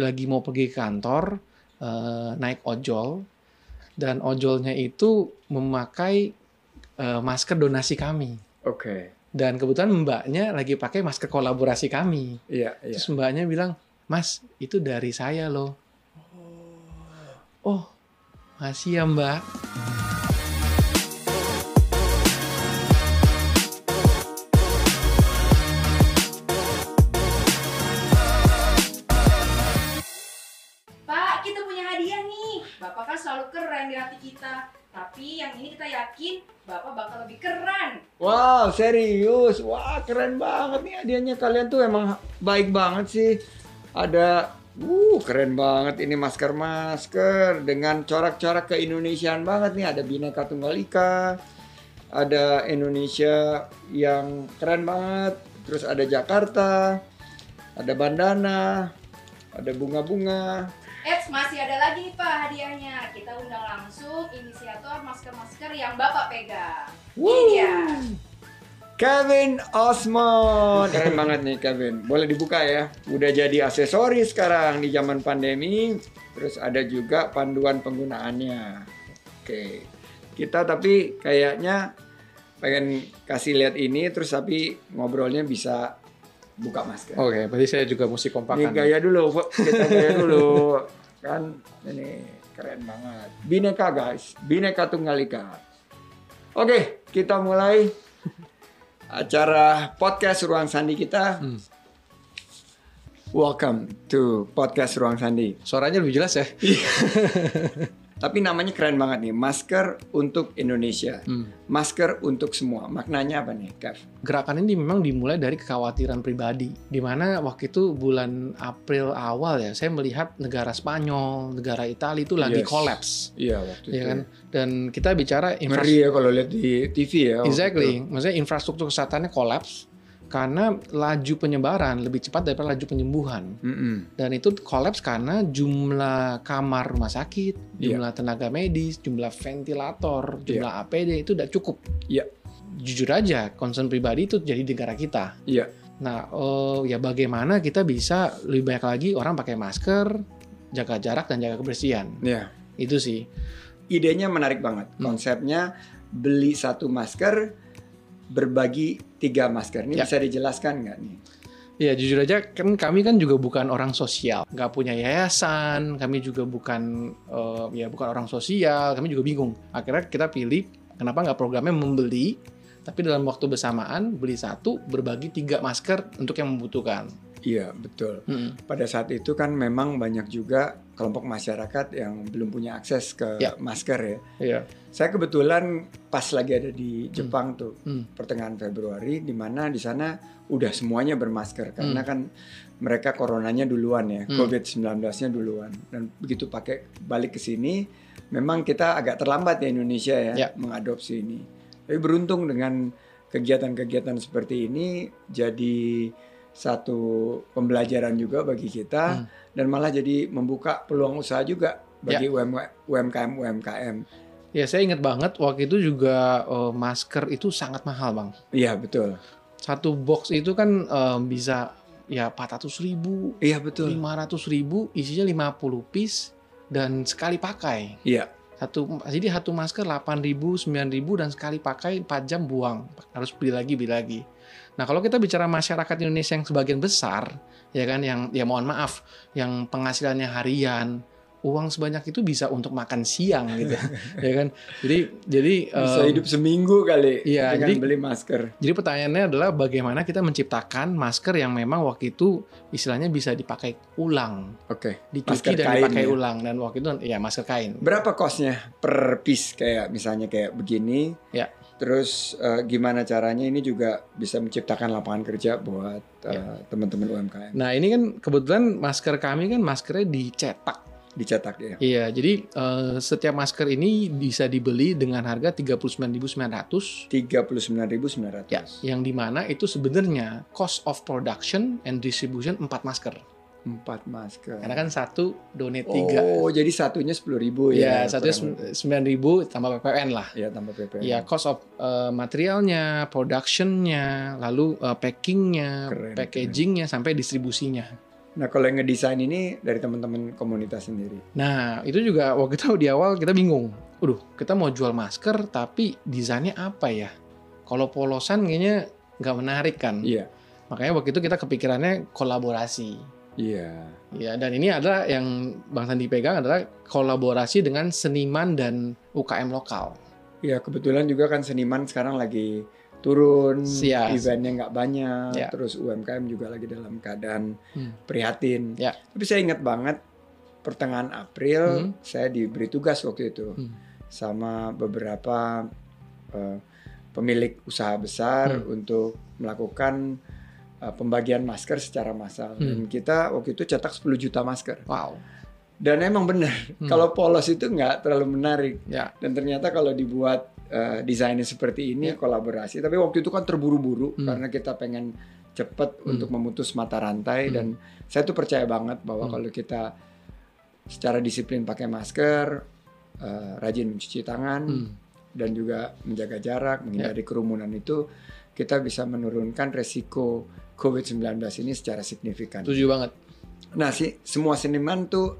lagi mau pergi ke kantor eh, naik ojol dan ojolnya itu memakai eh, masker donasi kami. Oke. dan kebetulan mbaknya lagi pakai masker kolaborasi kami. Iya, iya. terus mbaknya bilang mas itu dari saya loh. Oh. Masih ya mbak Tapi yang ini kita yakin Bapak bakal lebih keren. Wow, serius. Wah, keren banget nih hadiahnya. Kalian tuh emang baik banget sih. Ada Uh, keren banget ini masker-masker dengan corak-corak keindonesiaan banget nih. Ada Bhinneka Tunggal Ika, ada Indonesia yang keren banget. Terus ada Jakarta, ada bandana, ada bunga-bunga. Eits, masih ada lagi nih Pak hadiahnya. Kita undang langsung inisiator masker-masker yang Bapak pegang. Ini dia. Kevin Osmond. Keren banget nih Kevin. Boleh dibuka ya. Udah jadi aksesoris sekarang di zaman pandemi. Terus ada juga panduan penggunaannya. Oke. Kita tapi kayaknya pengen kasih lihat ini terus tapi ngobrolnya bisa buka masker. oke berarti saya juga mesti Ini kompakan gaya dulu, kita gaya dulu. Kan ini keren banget. Bineka guys, Bineka Tunggal Ika. Oke, kita mulai acara podcast Ruang Sandi kita. Hmm. Welcome to podcast Ruang Sandi. suaranya lebih jelas ya Tapi namanya keren banget nih, masker untuk Indonesia. Hmm. Masker untuk semua. Maknanya apa nih, Kev? gerakan ini memang dimulai dari kekhawatiran pribadi di mana waktu itu bulan April awal ya saya melihat negara Spanyol negara Italia itu lagi Yes. kolaps Iya, waktu ya kan dan kita bicara infrastruktur ya kalau lihat di TV ya. exactly itu. maksudnya infrastruktur kesehatannya kolaps karena laju penyebaran lebih cepat daripada laju penyembuhan Mm-mm. dan itu kolaps karena jumlah kamar rumah sakit, Iya. jumlah tenaga medis, jumlah ventilator, jumlah APD itu udah cukup. Iya. Jujur aja, concern pribadi itu jadi di negara kita. Iya. Nah, oh, ya bagaimana kita bisa lebih banyak lagi orang pakai masker, jaga jarak dan jaga kebersihan. Iya. Itu sih. idenya menarik banget. Hmm. Konsepnya beli satu masker, berbagi tiga masker. Ini Ya. bisa dijelaskan nggak nih? Ya jujur aja kan kami kan juga bukan orang sosial, nggak punya yayasan, kami juga bukan eh, ya bukan orang sosial, kami juga bingung. Akhirnya kita pilih kenapa nggak programnya membeli, tapi dalam waktu bersamaan beli satu berbagi tiga masker untuk yang membutuhkan. Iya, betul. Mm-mm. Pada saat itu kan memang banyak juga kelompok masyarakat yang belum punya akses ke Ya. masker ya. Iya. Saya kebetulan pas lagi ada di Jepang tuh, Hmm. pertengahan Februari, di mana di sana udah semuanya bermasker karena kan mereka coronanya duluan ya, Hmm. COVID-19-nya duluan. Dan begitu pakai balik ke sini, memang kita agak terlambat ya Indonesia ya, Ya. mengadopsi ini. Tapi beruntung dengan kegiatan-kegiatan seperti ini jadi satu pembelajaran juga bagi kita Hmm. dan malah jadi membuka peluang usaha juga Ya. bagi UMKM UMKM. Ya saya ingat banget waktu itu juga eh, masker itu sangat mahal bang. Iya betul. Satu box itu kan eh, bisa ya 400 ribu, Iya betul. 500 ribu, isinya 50 piece dan sekali pakai. Iya. Satu jadi satu masker 8.000, 9.000 dan sekali pakai 4 jam buang. Harus beli lagi, beli lagi. Nah, kalau kita bicara masyarakat Indonesia yang sebagian besar, ya kan yang ya mohon maaf, yang penghasilannya harian, uang sebanyak itu bisa untuk makan siang gitu. ya kan? Jadi jadi Bisa em, hidup seminggu kali iya, dengan jadi- beli masker. jadi pertanyaannya adalah bagaimana kita menciptakan masker yang memang waktu itu istilahnya bisa dipakai ulang, Oke. dicuci Masker dan kain dipakai ya? ulang dan waktu itu ya masker kain. Berapa kosnya per piece kayak misalnya kayak begini? Ya. Terus eh, gimana caranya ini juga bisa menciptakan lapangan kerja buat eh, Ya. teman-teman UMKM Nah ini kan kebetulan masker kami kan maskernya dicetak. Dicetak ya. Iya, jadi eh, setiap masker ini bisa dibeli dengan harga 39.900 39.900. ya, yang di mana itu sebenarnya cost of production and distribution 4 masker. Empat masker. Karena kan satu donate tiga. Oh, jadi satunya 10.000 ya, ya. satunya kurang lebih. 9.000 tambah PPN lah. Ya tambah PPN. Ya, cost of eh, materialnya, productionnya, lalu eh, packingnya, Keren, packagingnya, sampai distribusinya. Nah, kalau yang ngedesain ini dari teman-teman komunitas sendiri. Nah, itu juga waktu itu di awal kita bingung. Waduh, kita mau jual masker tapi desainnya apa ya? Kalau polosan kayaknya nggak menarik kan. Iya. Makanya waktu itu kita kepikirannya kolaborasi. Iya. Ya, dan ini adalah yang Bang Sandi pegang adalah kolaborasi dengan seniman dan UKM lokal. Iya, kebetulan juga kan seniman sekarang lagi turun, Siap. eventnya nggak banyak, Ya. terus UMKM juga lagi dalam keadaan Hmm. prihatin. Ya. Tapi saya ingat banget pertengahan April Hmm. saya diberi tugas waktu itu Hmm. sama beberapa eh, pemilik usaha besar Hmm. untuk melakukan eh, pembagian masker secara massal. Hmm. Dan kita waktu itu cetak 10 juta masker. Wow. Dan emang benar, Hmm. kalau polos itu nggak terlalu menarik. Ya. Dan ternyata kalau dibuat eh, desainnya seperti ini Ya. kolaborasi. Tapi waktu itu kan terburu-buru Hmm. karena kita pengen cepet Hmm. untuk memutus mata rantai Hmm. dan saya tuh percaya banget bahwa Hmm. kalau kita secara disiplin pakai masker, eh, rajin mencuci tangan Hmm. dan juga menjaga jarak, menghindari kerumunan itu kita bisa menurunkan resiko COVID-19 ini secara signifikan. Setuju banget. Nah, sih semua seniman tuh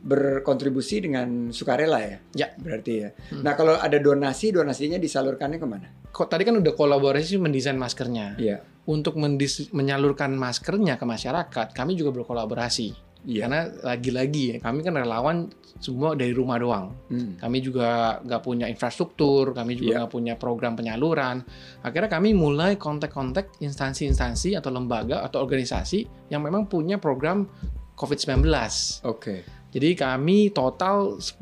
berkontribusi dengan sukarela ya. Ya. Berarti ya. Hmm. Nah, kalau ada donasi, donasinya disalurkannya ke mana? Kok tadi kan udah kolaborasi mendesain maskernya. Iya. Untuk mendis- menyalurkan maskernya ke masyarakat, kami juga berkolaborasi. Iya. Karena lagi-lagi ya, kami kan relawan semua dari rumah doang. Hmm. Kami juga nggak punya infrastruktur, kami juga Iya. nggak punya program penyaluran. Akhirnya kami mulai kontak-kontak instansi-instansi atau lembaga atau organisasi yang memang punya program COVID-19. Oke. Jadi kami total 10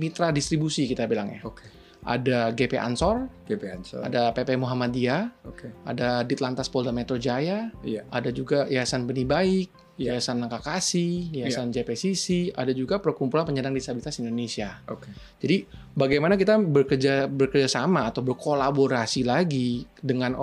mitra distribusi kita bilangnya. Oke. Ada GP Ansor, GP Ansor. ada PP Muhammadiyah, Oke. ada Ditlantas Polda Metro Jaya, Iya. ada juga Yayasan Benih Baik, Iya. Yayasan Langkah Kasih, Yayasan JPCC, ada juga Perkumpulan Penyandang Disabilitas Indonesia. Oke. Jadi bagaimana kita bekerja bekerja sama atau berkolaborasi lagi dengan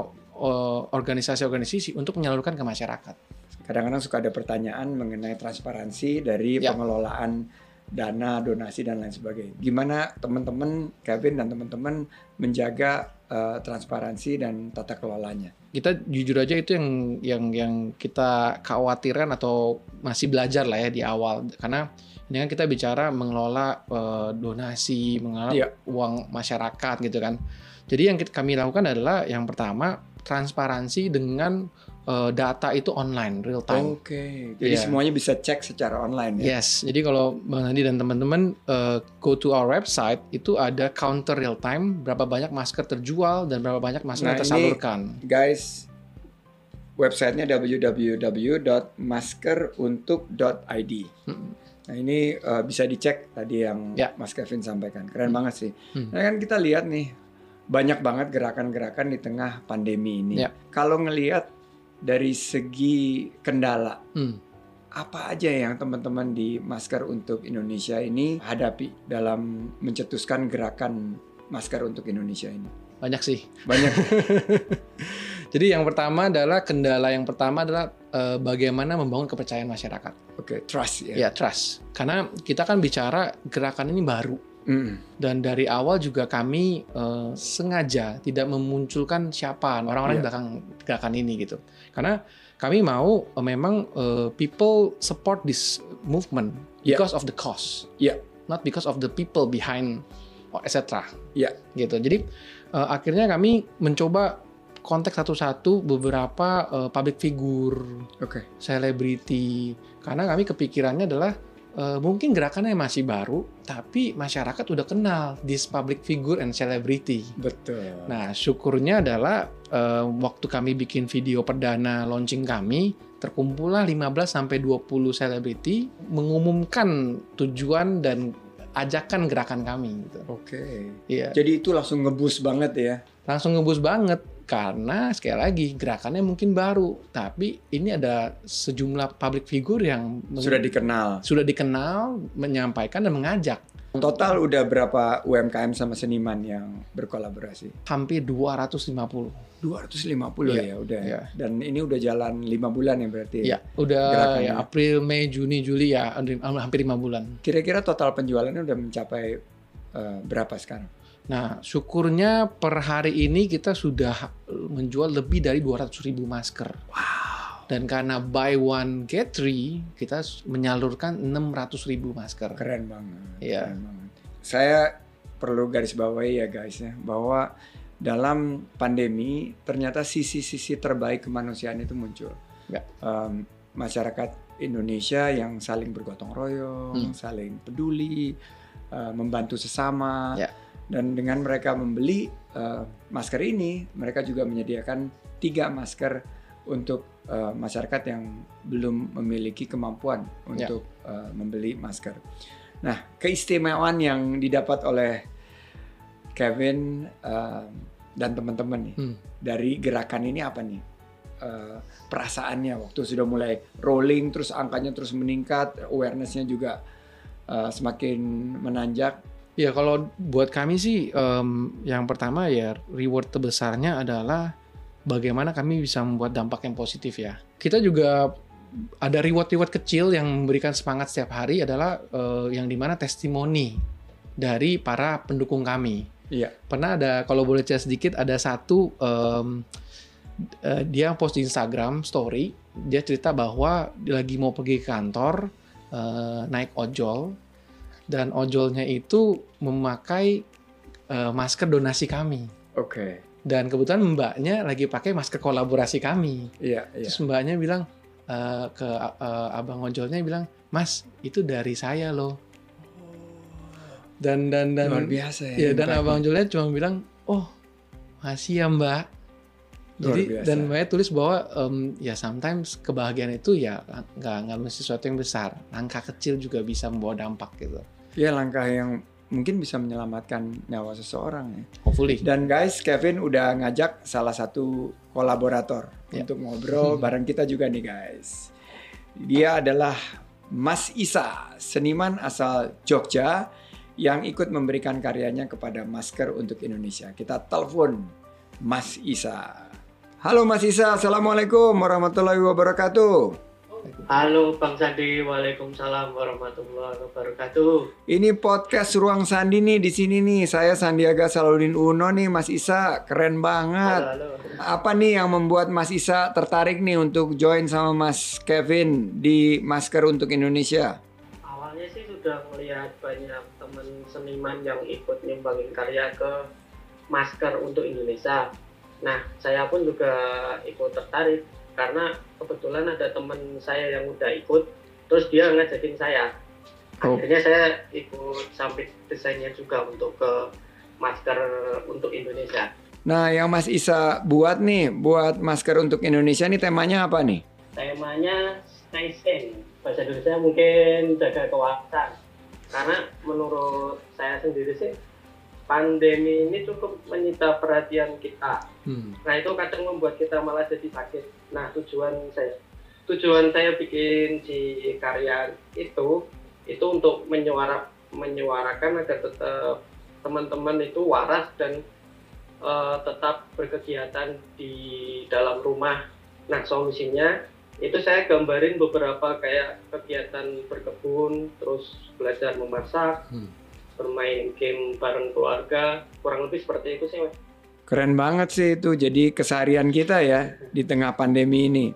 organisasi-organisasi untuk menyalurkan ke masyarakat. Kadang-kadang suka ada pertanyaan mengenai transparansi dari Ya. pengelolaan dana, donasi dan lain sebagainya. Gimana teman-teman Kevin dan teman-teman menjaga eh, transparansi dan tata kelolanya? Kita jujur aja itu yang yang yang kita khawatirkan atau masih belajar lah ya di awal karena ini kan kita bicara mengelola eh, donasi, mengelola Iya. uang masyarakat gitu kan. Jadi yang kita- kami lakukan adalah yang pertama transparansi dengan eh, data itu online real time. Oke. Jadi Iya. semuanya bisa cek secara online ya. Yes, jadi kalau Bang Andi dan teman-teman uh, go to our website itu ada counter real time berapa banyak masker terjual dan berapa banyak masker Nah, yang ini- tersalurkan. Guys, websitenya www.maskeruntuk.id. Mm. Nah ini eh, bisa dicek tadi yang Ya. Mas Kevin sampaikan. Keren banget sih. Hmm. Nah kan kita lihat nih banyak banget gerakan-gerakan di tengah pandemi ini. Ya. Kalau ngelihat dari segi kendala, Hmm. apa aja yang teman-teman di Masker untuk Indonesia ini hadapi dalam mencetuskan gerakan Masker untuk Indonesia ini? Banyak sih. Banyak. Jadi yang pertama adalah kendala yang pertama adalah uh, bagaimana membangun kepercayaan masyarakat. Oke, trust ya. Ya, trust. Karena kita kan bicara gerakan ini baru Mm. dan dari awal juga kami uh, sengaja tidak memunculkan siapa orang-orang di belakang gerakan ini gitu. Karena kami mau uh, memang uh, people support this movement Iya. because of the cause. Iya. Not because of the people behind or etc. Iya. Gitu. Jadi uh, akhirnya kami mencoba kontak satu-satu beberapa uh, public figure, Oke. selebriti. Karena kami kepikirannya adalah uh, mungkin gerakannya masih baru, tapi masyarakat udah kenal this public figure and celebrity. Betul. Nah, syukurnya adalah uh, waktu kami bikin video perdana launching kami, terkumpullah 15 sampai 20 selebriti mengumumkan tujuan dan ajakan gerakan kami gitu. Oke. Iya, Jadi itu langsung ngebus banget ya. langsung ngebus banget karena sekali lagi gerakannya mungkin baru, tapi ini ada sejumlah public figure yang Sudah dikenal. sudah dikenal, menyampaikan dan mengajak Total udah berapa UMKM sama seniman yang berkolaborasi? hampir 250. 250 Iya, ya udah. iya. Dan ini udah jalan lima bulan ya berarti. Ya, udah Gerakannya. ya April, Mei, Juni, Juli ya hampir lima bulan. Kira-kira total penjualannya udah mencapai eh, berapa sekarang? Nah, syukurnya per hari ini kita sudah menjual lebih dari 200 ribu masker. Wow. Dan karena buy one get three, kita menyalurkan 600 ribu masker. Keren banget. Iya. keren banget. Saya perlu garis bawahi ya guys ya bahwa dalam pandemi ternyata sisi-sisi terbaik kemanusiaan itu muncul. Ya. Em, masyarakat Indonesia yang saling bergotong royong, Hmm. saling peduli, eh, membantu sesama, Ya. Dan dengan mereka membeli eh, masker ini, mereka juga menyediakan tiga masker untuk eh, masyarakat yang belum memiliki kemampuan Ya. untuk eh, membeli masker. Nah, keistimewaan yang didapat oleh Kevin eh, dan teman-teman nih Hmm. dari gerakan ini apa nih? Eh, perasaannya waktu sudah mulai rolling terus angkanya terus meningkat, awarenessnya juga eh, semakin menanjak. Ya kalau buat kami sih em, yang pertama ya reward terbesarnya adalah bagaimana kami bisa membuat dampak yang positif ya. Kita juga ada reward-reward kecil yang memberikan semangat setiap hari adalah eh, yang di mana testimoni dari para pendukung kami. Iya. Pernah ada kalau boleh cerita sedikit ada satu em, eh, dia post di Instagram story dia cerita bahwa dia lagi mau pergi ke kantor eh, naik ojol dan ojolnya itu memakai eh, masker donasi kami Oke. dan kebetulan mbaknya lagi pakai masker kolaborasi kami Iya, iya. terus mbaknya bilang eh, ke eh, abang ojolnya bilang mas itu dari saya loh dan dan dan Luar biasa ya. Ya dan impactnya. abang Julian cuma bilang, oh masih ya mbak. Luar Jadi biasa. dan mbaknya tulis bahwa em, ya sometimes kebahagiaan itu ya nggak nggak mesti sesuatu yang besar, langkah kecil juga bisa membawa dampak gitu. Ya langkah yang mungkin bisa menyelamatkan nyawa seseorang ya. Hopefully. Dan guys, Kevin udah ngajak salah satu kolaborator Ya. untuk ngobrol bareng kita juga nih guys. Dia adalah Mas Isa, seniman asal Jogja yang ikut memberikan karyanya kepada Masker untuk Indonesia. Kita telepon Mas Isa. Halo Mas Isa, Assalamualaikum warahmatullahi wabarakatuh. Halo Bang Sandi, Waalaikumsalam warahmatullahi wabarakatuh. Ini podcast Ruang Sandi nih di sini nih. Saya Sandiaga Salahuddin Uno nih Mas Isa, keren banget. Halo, halo. Apa nih yang membuat Mas Isa tertarik nih untuk join sama Mas Kevin di Masker untuk Indonesia? Awalnya sih sudah melihat banyak teman seniman yang ikut nyumbangin karya ke masker untuk Indonesia. Nah, saya pun juga ikut tertarik karena kebetulan ada teman saya yang udah ikut, terus dia ngajakin saya. Oh. Akhirnya saya ikut sampai desainnya juga untuk ke masker untuk Indonesia. Nah, yang Mas Isa buat nih, buat Masker untuk Indonesia nih temanya apa nih? temanya stay sane bahasa Indonesia mungkin jaga kewasan karena menurut saya sendiri sih pandemi ini cukup menyita perhatian kita Hmm. nah itu kadang membuat kita malah jadi sakit nah tujuan saya tujuan saya bikin si karya itu itu untuk menyuara menyuarakan agar tetap teman-teman itu waras dan eh, tetap berkegiatan di dalam rumah. Nah solusinya itu saya gambarin beberapa kayak kegiatan berkebun, terus belajar memasak, Hmm. Bermain game bareng keluarga, kurang lebih seperti itu sih. Mas. Keren banget sih itu jadi keseharian kita ya di tengah pandemi ini.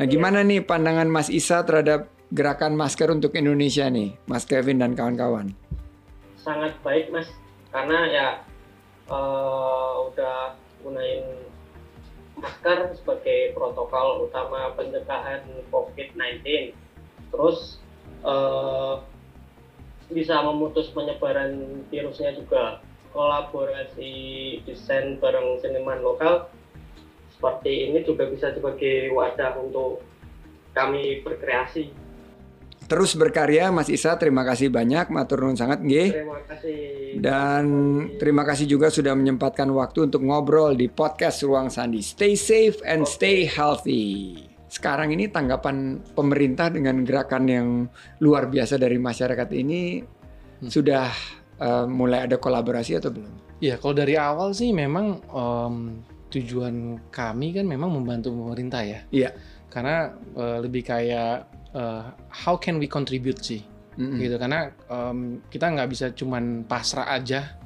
Nah, gimana nih pandangan Mas Isa terhadap gerakan masker untuk Indonesia nih, Mas Kevin dan kawan-kawan? Sangat baik mas, karena ya eh, udah gunain masker sebagai protokol utama pencegahan COVID-19. Terus eh, bisa memutus penyebaran virusnya juga. Kolaborasi desain bareng seniman lokal seperti ini juga bisa sebagai wadah untuk kami berkreasi. Terus berkarya Mas Isa, terima kasih banyak, matur nuwun sangat nggih. Terima kasih. Dan terima kasih juga sudah menyempatkan waktu untuk ngobrol di podcast Ruang Sandi. Stay safe and stay healthy. Sekarang ini tanggapan pemerintah dengan gerakan yang luar biasa dari masyarakat ini Hmm. sudah eh, mulai ada kolaborasi atau belum? Ya kalau dari awal sih memang em, tujuan kami kan memang membantu pemerintah ya. Iya. Karena eh, lebih kayak eh, how can we contribute sih. Mm-mm. gitu karena em, kita nggak bisa cuman pasrah aja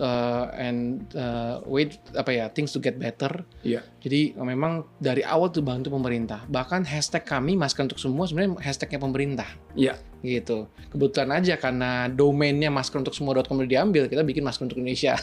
uh, and uh, wait apa ya things to get better. Iya. Jadi memang dari awal tuh bantu pemerintah. Bahkan hashtag kami masker untuk semua sebenarnya hashtagnya pemerintah. Iya. Gitu. Kebetulan aja karena domainnya masker untuk semua.com udah diambil, kita bikin masker untuk Indonesia.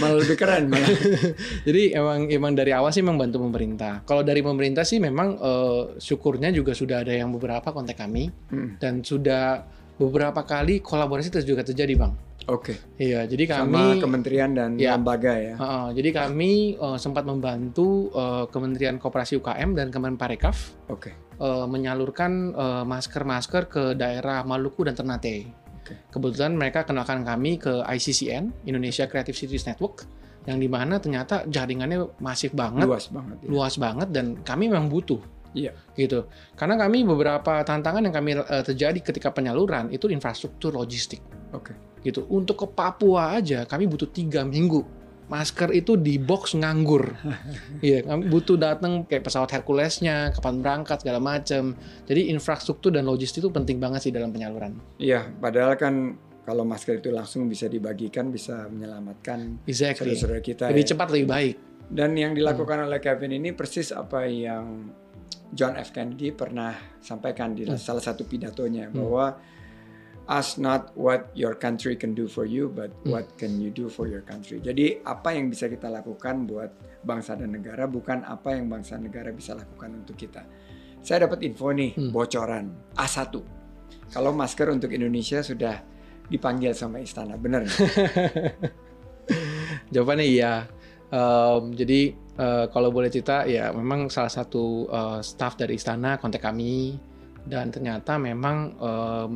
Malah lebih keren malah. Jadi emang emang dari awal sih memang bantu pemerintah. Kalau dari pemerintah sih memang uh, syukurnya juga sudah ada yang beberapa kontak kami Hmm, dan sudah beberapa kali kolaborasi terus juga terjadi bang. Oke. Iya, jadi Sama kami kementerian dan Ya. lembaga ya. Heeh, jadi kami uh, sempat membantu uh, Kementerian Koperasi UKM dan Kemenparekraf Oke. uh, menyalurkan uh, masker-masker ke daerah Maluku dan Ternate. Oke. Kebetulan mereka kenalkan kami ke ICCN Indonesia Creative Cities Network yang di mana ternyata jaringannya masif banget, Luas banget. ya. luas banget dan kami memang butuh. Iya. Gitu. Karena kami beberapa tantangan yang kami uh, terjadi ketika penyaluran itu infrastruktur logistik. Oke. Gitu. Untuk ke Papua aja kami butuh tiga minggu. Masker itu di box nganggur. Iya, kami butuh datang kayak pesawat Herculesnya, kapan berangkat segala macam. Jadi infrastruktur dan logistik itu penting banget sih dalam penyaluran. Iya, padahal kan kalau masker itu langsung bisa dibagikan bisa menyelamatkan Exactly. saudara-saudara kita. Lebih ya. cepat lebih baik. Dan yang dilakukan Hmm. oleh Kevin ini persis apa yang John F Kennedy pernah sampaikan di Hmm. salah satu pidatonya Hmm. bahwa ask not what your country can do for you but Hmm. what can you do for your country. Jadi apa yang bisa kita lakukan buat bangsa dan negara bukan apa yang bangsa dan negara bisa lakukan untuk kita. Saya dapat info nih Hmm. bocoran A1. Kalau masker untuk Indonesia sudah dipanggil sama istana, benar nggak? Jawabannya iya. Em, jadi eh, kalau boleh cerita ya memang salah satu eh, staff dari istana kontak kami dan ternyata memang em,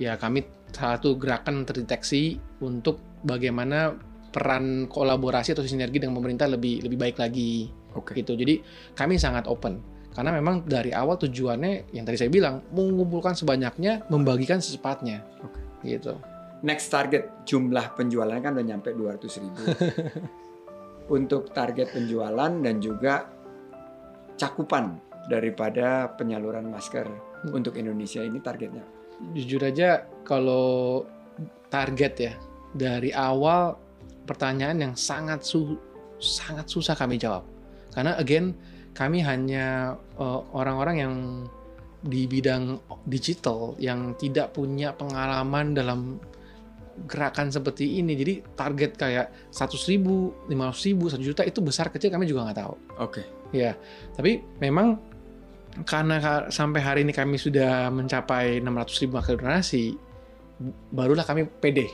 ya kami satu gerakan terdeteksi untuk bagaimana peran kolaborasi atau sinergi dengan pemerintah lebih lebih baik lagi Oke. gitu. Jadi kami sangat open karena memang dari awal tujuannya yang tadi saya bilang mengumpulkan sebanyaknya, membagikan secepatnya. Oke. Gitu. Next target jumlah penjualan kan udah nyampe 200 ribu. Untuk target penjualan dan juga cakupan daripada penyaluran masker Hmm. untuk Indonesia ini targetnya. Jujur aja kalau target ya dari awal pertanyaan yang sangat su sangat susah kami jawab. Karena again kami hanya eh, orang-orang yang di bidang digital yang tidak punya pengalaman dalam gerakan seperti ini. Jadi target kayak 100 ribu, 500 ribu, 1 juta itu besar kecil kami juga nggak tahu. Oke. Ya, tapi memang karena ka- sampai hari ini kami sudah mencapai 600 ribu masker donasi, barulah kami pede.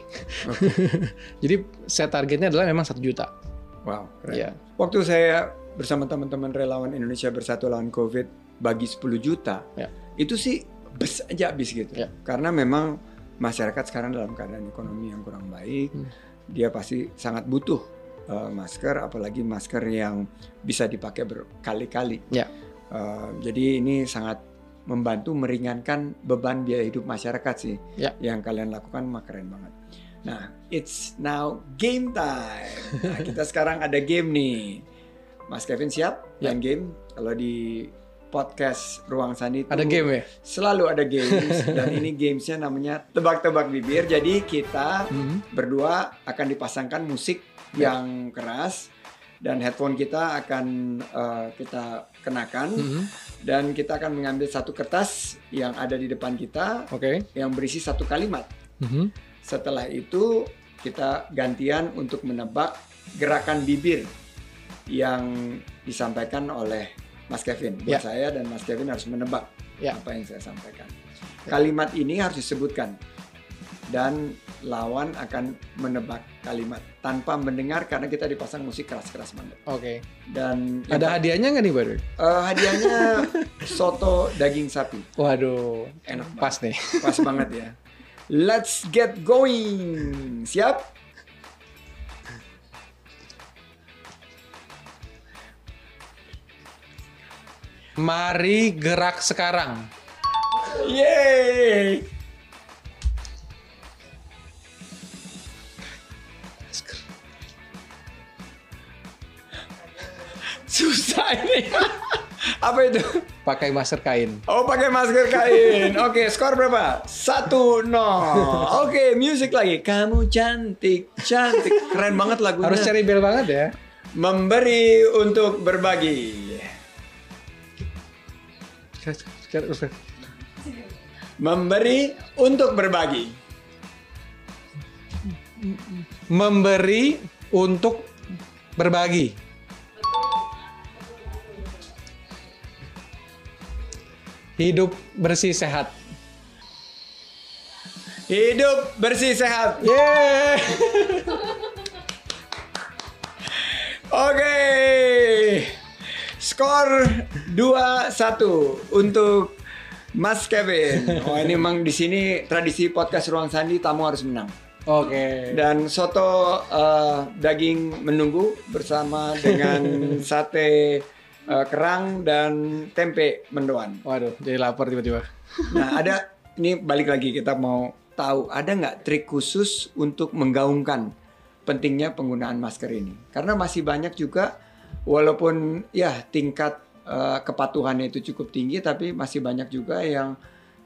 Jadi saya targetnya adalah memang satu juta. Wow. keren. Ya, Waktu saya bersama teman-teman relawan Indonesia Bersatu lawan COVID bagi 10 juta, Ya. itu sih bes aja habis gitu. Ya. Karena memang masyarakat sekarang dalam keadaan ekonomi yang kurang baik, Hmm. dia pasti sangat butuh uh, masker, apalagi masker yang bisa dipakai berkali-kali. Ya. Uh, jadi ini sangat membantu meringankan beban biaya hidup masyarakat sih. Ya. Yang kalian lakukan mah keren banget. Nah, it's now game time. Nah, kita sekarang ada game nih. Mas Kevin siap main game? Kalau di podcast Ruang Sandi itu ada game ya? selalu ada games dan ini gamesnya namanya tebak-tebak bibir. Jadi kita Hmm. berdua akan dipasangkan musik Ya. yang keras dan headphone kita akan eh, kita kenakan Mhm. dan kita akan mengambil satu kertas yang ada di depan kita Oke. yang berisi satu kalimat. Mhm. Setelah itu kita gantian untuk menebak gerakan bibir yang disampaikan oleh Mas Kevin. Buat Ya. saya dan Mas Kevin harus menebak Ya. apa yang saya sampaikan. Kalimat ini harus disebutkan dan lawan akan menebak kalimat tanpa mendengar karena kita dipasang musik keras-keras banget. Oke. Dan yang Ada hadiahnya nggak nih, Baru? Eh, hadiahnya soto daging sapi. Waduh, Enak banget. pas nih. Pas banget ya. Let's get going. Siap? Mari gerak sekarang. Yeay. Susah ini. Apa itu? pakai masker kain. Oh pakai masker kain. Oke, skor berapa? Satu nol. Oke, musik lagi. Kamu cantik, cantik. Keren banget lagunya. Harus cari bel banget ya. Memberi untuk berbagi. Memberi untuk berbagi. Memberi untuk berbagi. Hidup bersih sehat. Hidup bersih sehat. Yeay. Oke. Skor 2-1 untuk Mas Kevin. Oh ini emang di sini tradisi podcast Ruang Sandi tamu harus menang. Oke. Dan soto eh, daging menunggu bersama dengan sate eh, kerang dan tempe mendoan. Waduh, jadi lapar tiba-tiba. Nah ada ini balik lagi kita mau tahu ada nggak trik khusus untuk menggaungkan pentingnya penggunaan masker ini? Karena masih banyak juga walaupun ya tingkat eh, kepatuhannya itu cukup tinggi tapi masih banyak juga yang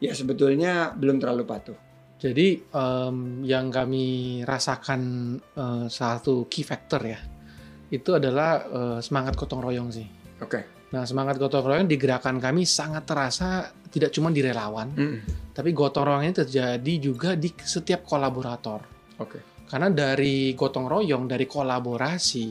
ya sebetulnya belum terlalu patuh. Jadi em, yang kami rasakan eh, satu key factor ya, itu adalah eh, semangat gotong royong sih. Oke. Nah semangat gotong royong di gerakan kami sangat terasa tidak cuma di relawan, Mm. tapi gotong royong ini terjadi juga di setiap kolaborator. Oke. Karena dari gotong royong, dari kolaborasi,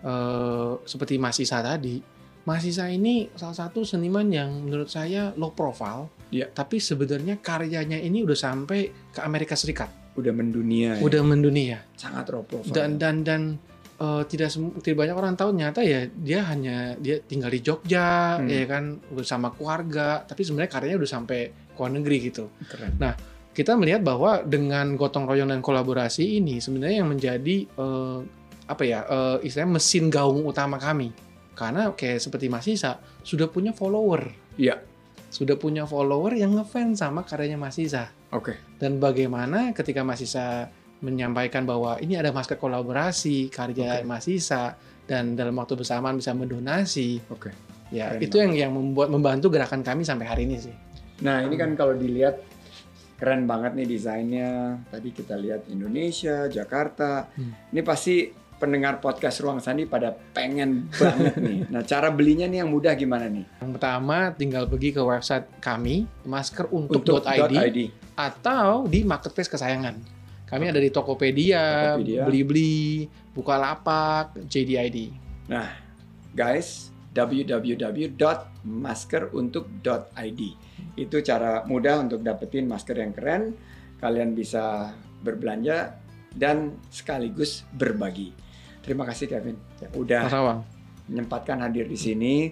eh, seperti Mas Isa tadi, Mas Isa ini salah satu seniman yang menurut saya low profile, Iya. tapi sebenarnya karyanya ini udah sampai ke Amerika Serikat, Udah mendunia. ya. udah mendunia. sangat raw profile. Dan dan dan eh, tidak tidak banyak orang tahu nyata ya dia hanya dia tinggal di Jogja, Hmm. ya kan bersama keluarga, tapi sebenarnya karyanya udah sampai ke luar negeri gitu keren. kita melihat bahwa dengan gotong royong dan kolaborasi ini sebenarnya yang menjadi eh, apa ya eh, istilahnya mesin gaung utama kami karena kayak seperti Mas Isa sudah punya follower Iya. sudah punya follower yang ngefans sama karyanya Mas Isa Oke. dan bagaimana ketika Mas Isa menyampaikan bahwa ini ada masker kolaborasi karya Oke. Mas Isa dan dalam waktu bersamaan bisa mendonasi Oke. ya Keren itu yang yang membuat membantu gerakan kami sampai hari ini sih Nah ini kan kalau dilihat keren banget nih desainnya. Tadi kita lihat Indonesia, Jakarta. Hmm. Ini pasti pendengar podcast Ruang Sandi pada pengen banget nih. Nah cara belinya nih yang mudah gimana nih? Yang pertama tinggal pergi ke website kami masker Untuk .id. atau di marketplace kesayangan. Kami ada di Tokopedia, Tokopedia. Blibli, Bukalapak, JDID. Nah, guys, www.maskeruntuk.id itu cara mudah untuk dapetin masker yang keren. Kalian bisa berbelanja dan sekaligus berbagi. Terima kasih Kevin, udah Mas menyempatkan hadir di sini.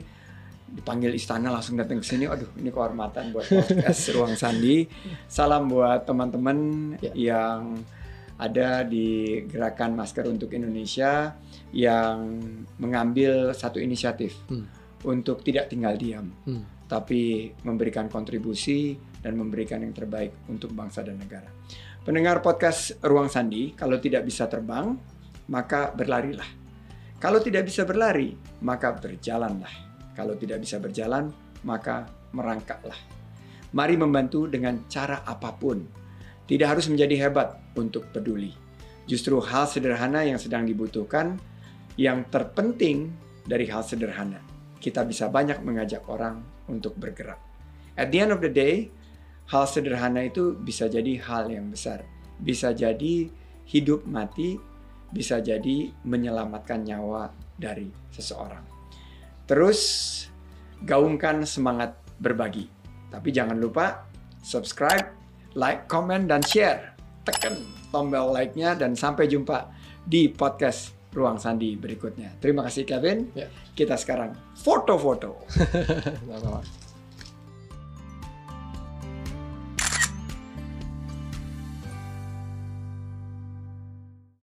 Dipanggil istana langsung datang ke sini. Aduh, ini kehormatan buat podcast Ruang Sandi. Salam buat teman-teman Ya. yang ada di gerakan masker untuk Indonesia yang mengambil satu inisiatif Hmm. untuk tidak tinggal diam, Hmm. tapi memberikan kontribusi dan memberikan yang terbaik untuk bangsa dan negara. Pendengar podcast Ruang Sandi, kalau tidak bisa terbang, maka berlarilah. Kalau tidak bisa berlari, maka berjalanlah. Kalau tidak bisa berjalan, maka merangkaklah. Mari membantu dengan cara apa pun. Tidak harus menjadi hebat untuk peduli. Justru hal sederhana yang sedang dibutuhkan, yang terpenting dari hal sederhana. Kita bisa banyak mengajak orang untuk bergerak. At the end of the day, hal sederhana itu bisa jadi hal yang besar. Bisa jadi hidup mati, bisa jadi menyelamatkan nyawa dari seseorang. Terus gaungkan semangat berbagi. Tapi jangan lupa subscribe, like, comment, dan share. Tekan tombol like-nya dan sampai jumpa di podcast Ruang Sandi berikutnya. Terima kasih Kevin. Ya. Kita sekarang foto-foto.